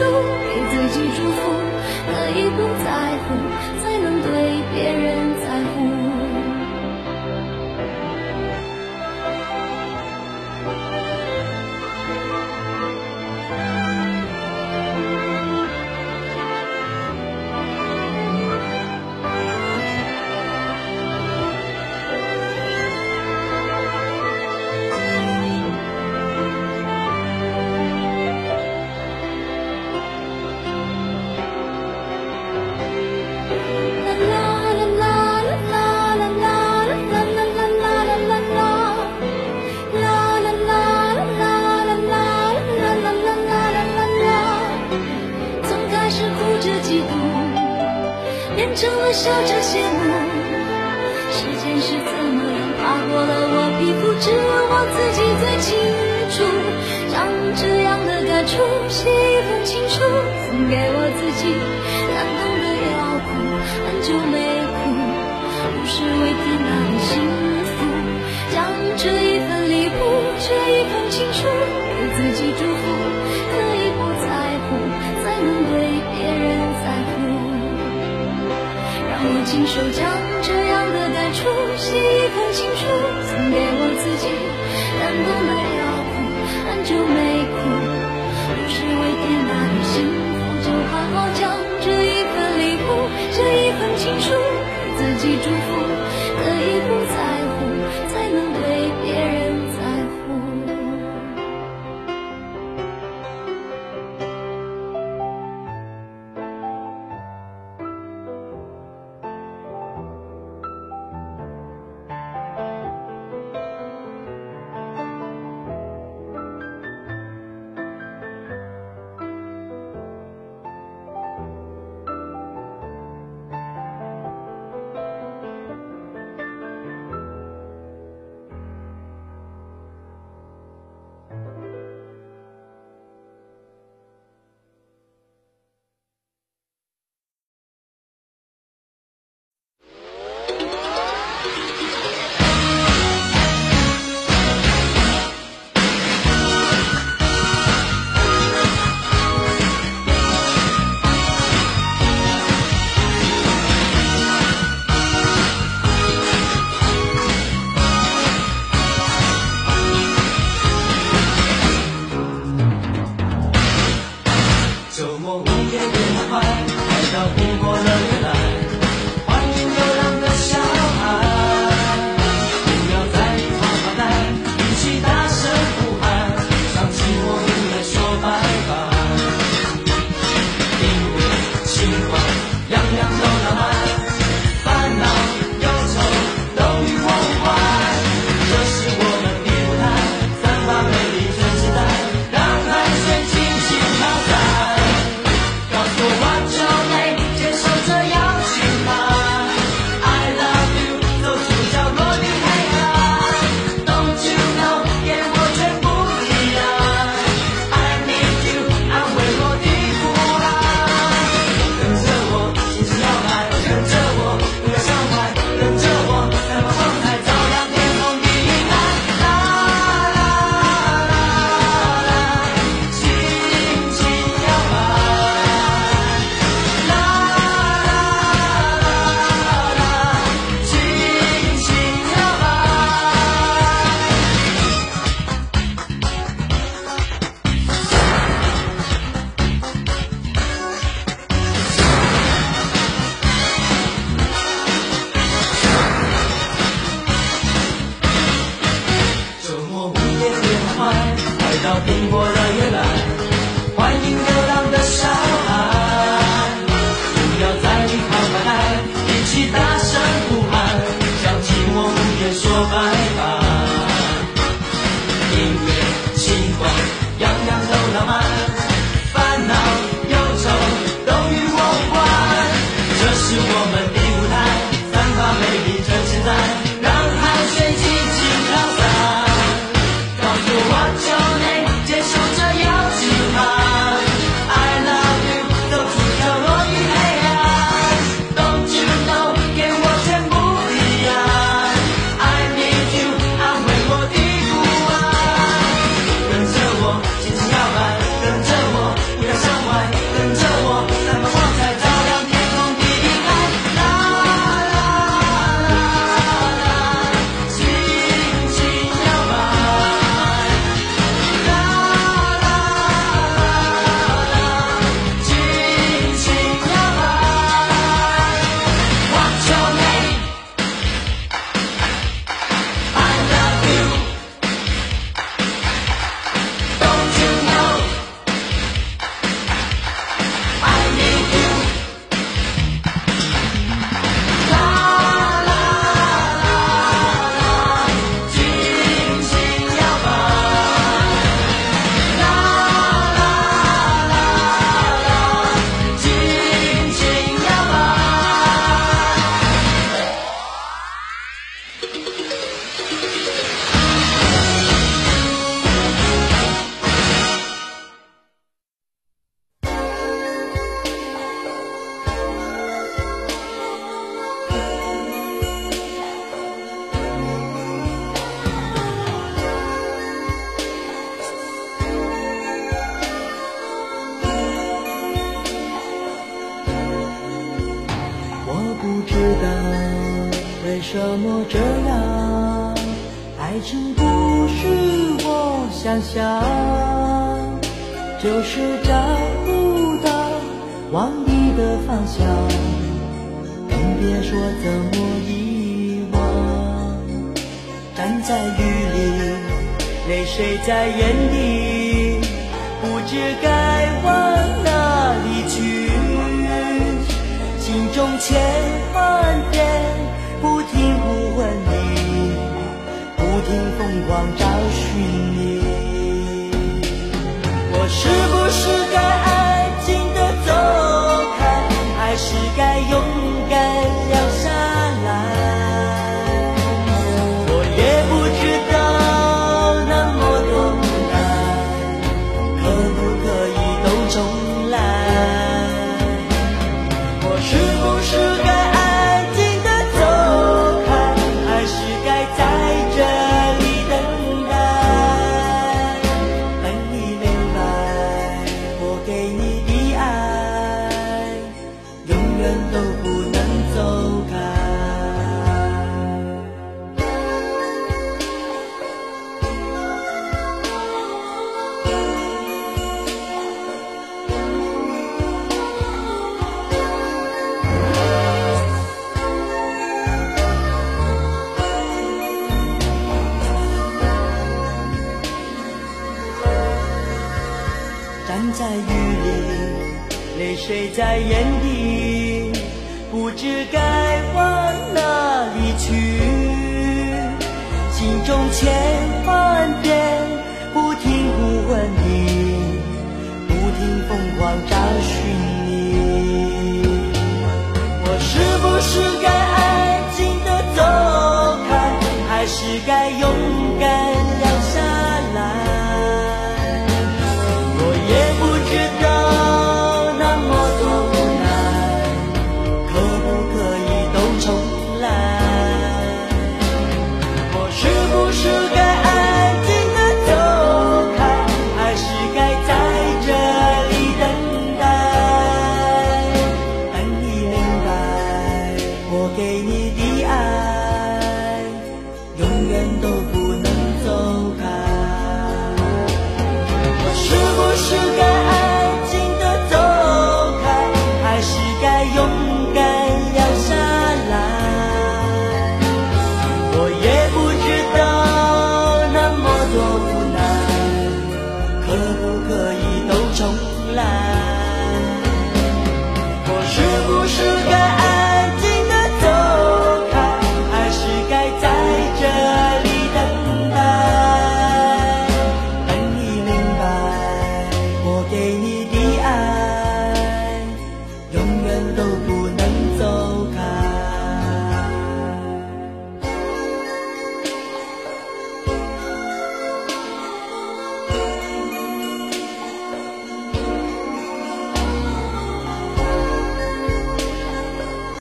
true. 我自己最清楚，将这样的感触写一封情书送给我自己。感动的要哭，很久没哭，不是为天大的幸福。将这一份礼物，这一封情书给自己祝福，可以不在乎，才能对别人在乎。让我亲手将这样的感触写一封情书送给我。难过没有哭，很久没。我们的舞台散发魅力趁现在什么这样？爱情不是我想象，就是找不到往你的方向，更别说怎么遗忘。站在雨里，泪水在眼底，不知该往哪里去，心中千万遍望找寻你。我是不是该安静的走开，还是该勇站在雨里，泪水在眼底，不知该往哪里去，心中千万遍不停呼唤你，不停疯狂找寻可不可以都重来？